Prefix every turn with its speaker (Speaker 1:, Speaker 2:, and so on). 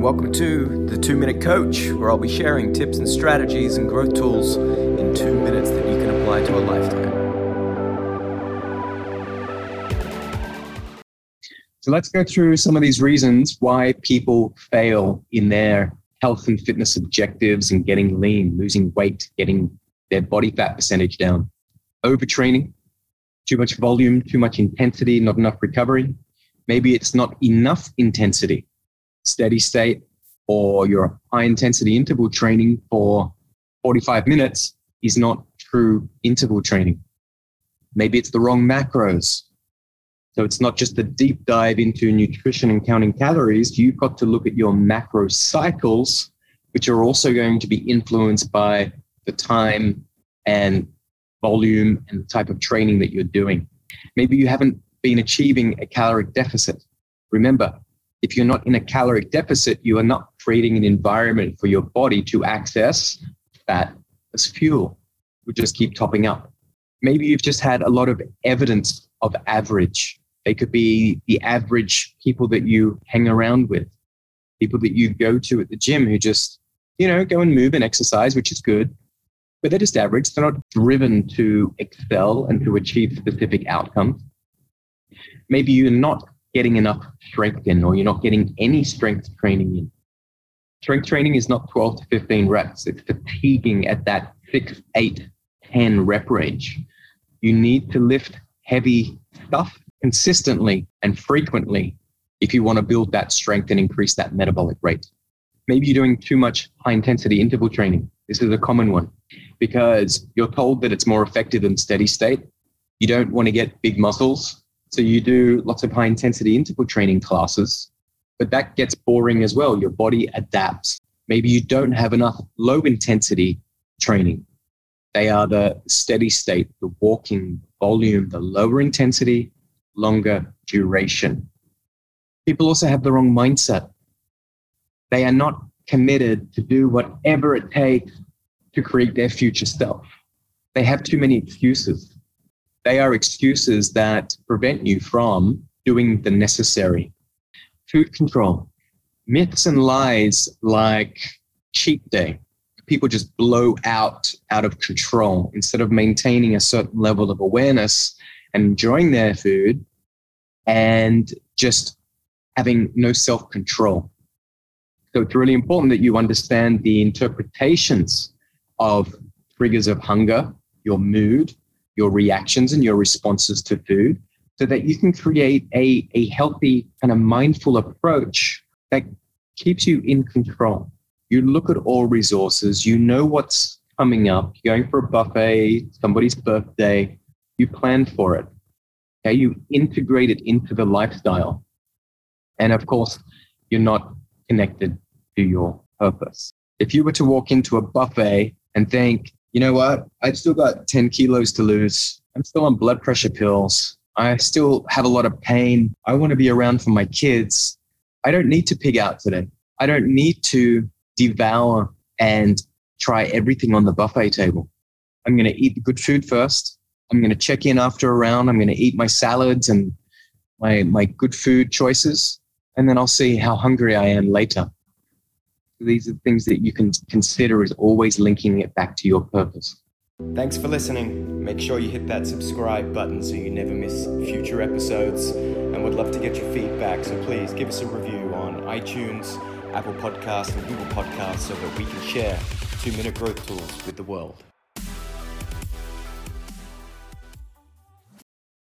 Speaker 1: welcome to the Two Minute Coach, where I'll be sharing tips and strategies and growth tools in two minutes that you can apply to a lifetime.
Speaker 2: So let's go through some of these reasons why people fail in their health and fitness objectives and getting lean, losing weight, getting their body fat percentage down. Overtraining, too much volume, too much intensity, not enough recovery. Maybe it's not enough intensity steady state or your high intensity interval training for 45 minutes is not true interval training. Maybe it's the wrong macros. So it's not just a deep dive into nutrition and counting calories. You've got to look at your macro cycles, which are also going to be influenced by the time and volume and the type of training that you're doing. Maybe you haven't been achieving a caloric deficit. Remember, if you're not in a caloric deficit, you are not creating an environment for your body to access fat as fuel. We just keep topping up. Maybe you've just had a lot of evidence of average. They could be the average people that you hang around with, people that you go to at the gym who just, you know, go and move and exercise, which is good, but they're just average. They're not driven to excel and to achieve specific outcomes. Maybe you're not getting enough strength in or you're not getting any strength training in. Strength training is not 12 to 15 reps. It's fatiguing at that six, eight, 10 rep range. You need to lift heavy stuff consistently and frequently if you want to build that strength and increase that metabolic rate. Maybe you're doing too much high intensity interval training. This is a common one because you're told that it's more effective than steady state. You don't want to get big muscles so you do lots of high intensity interval training classes, but that gets boring as well. Your body adapts. Maybe you don't have enough low intensity training. They are the steady state, the walking volume, the lower intensity, longer duration. People also have the wrong mindset. They are not committed to do whatever it takes to create their future self. They have too many excuses. They are excuses that prevent you from doing the necessary. Food control. Myths and lies like cheat day. People just blow out out of control instead of maintaining a certain level of awareness and enjoying their food and just having no self control. So it's really important that you understand the interpretations of triggers of hunger, your mood, your reactions and your responses to food so that you can create a, a healthy and a mindful approach that keeps you in control. You look at all resources, you know what's coming up, you're going for a buffet, somebody's birthday, you plan for it. Okay, you integrate it into the lifestyle. And of course, you're not connected to your purpose. If you were to walk into a buffet and think, you know what? I've still got 10 kilos to lose. I'm still on blood pressure pills. I still have a lot of pain. I want to be around for my kids. I don't need to pig out today. I don't need to devour and try everything on the buffet table. I'm going to eat the good food first. I'm going to check in after a round. I'm going to eat my salads and my, my good food choices. And then I'll see how hungry I am later these are things that you can consider as always linking it back to your purpose.
Speaker 1: Thanks for listening. Make sure you hit that subscribe button so you never miss future episodes. And would love to get your feedback, so please give us a review on iTunes, Apple Podcasts, and Google Podcasts so that we can share two minute growth tools with the world.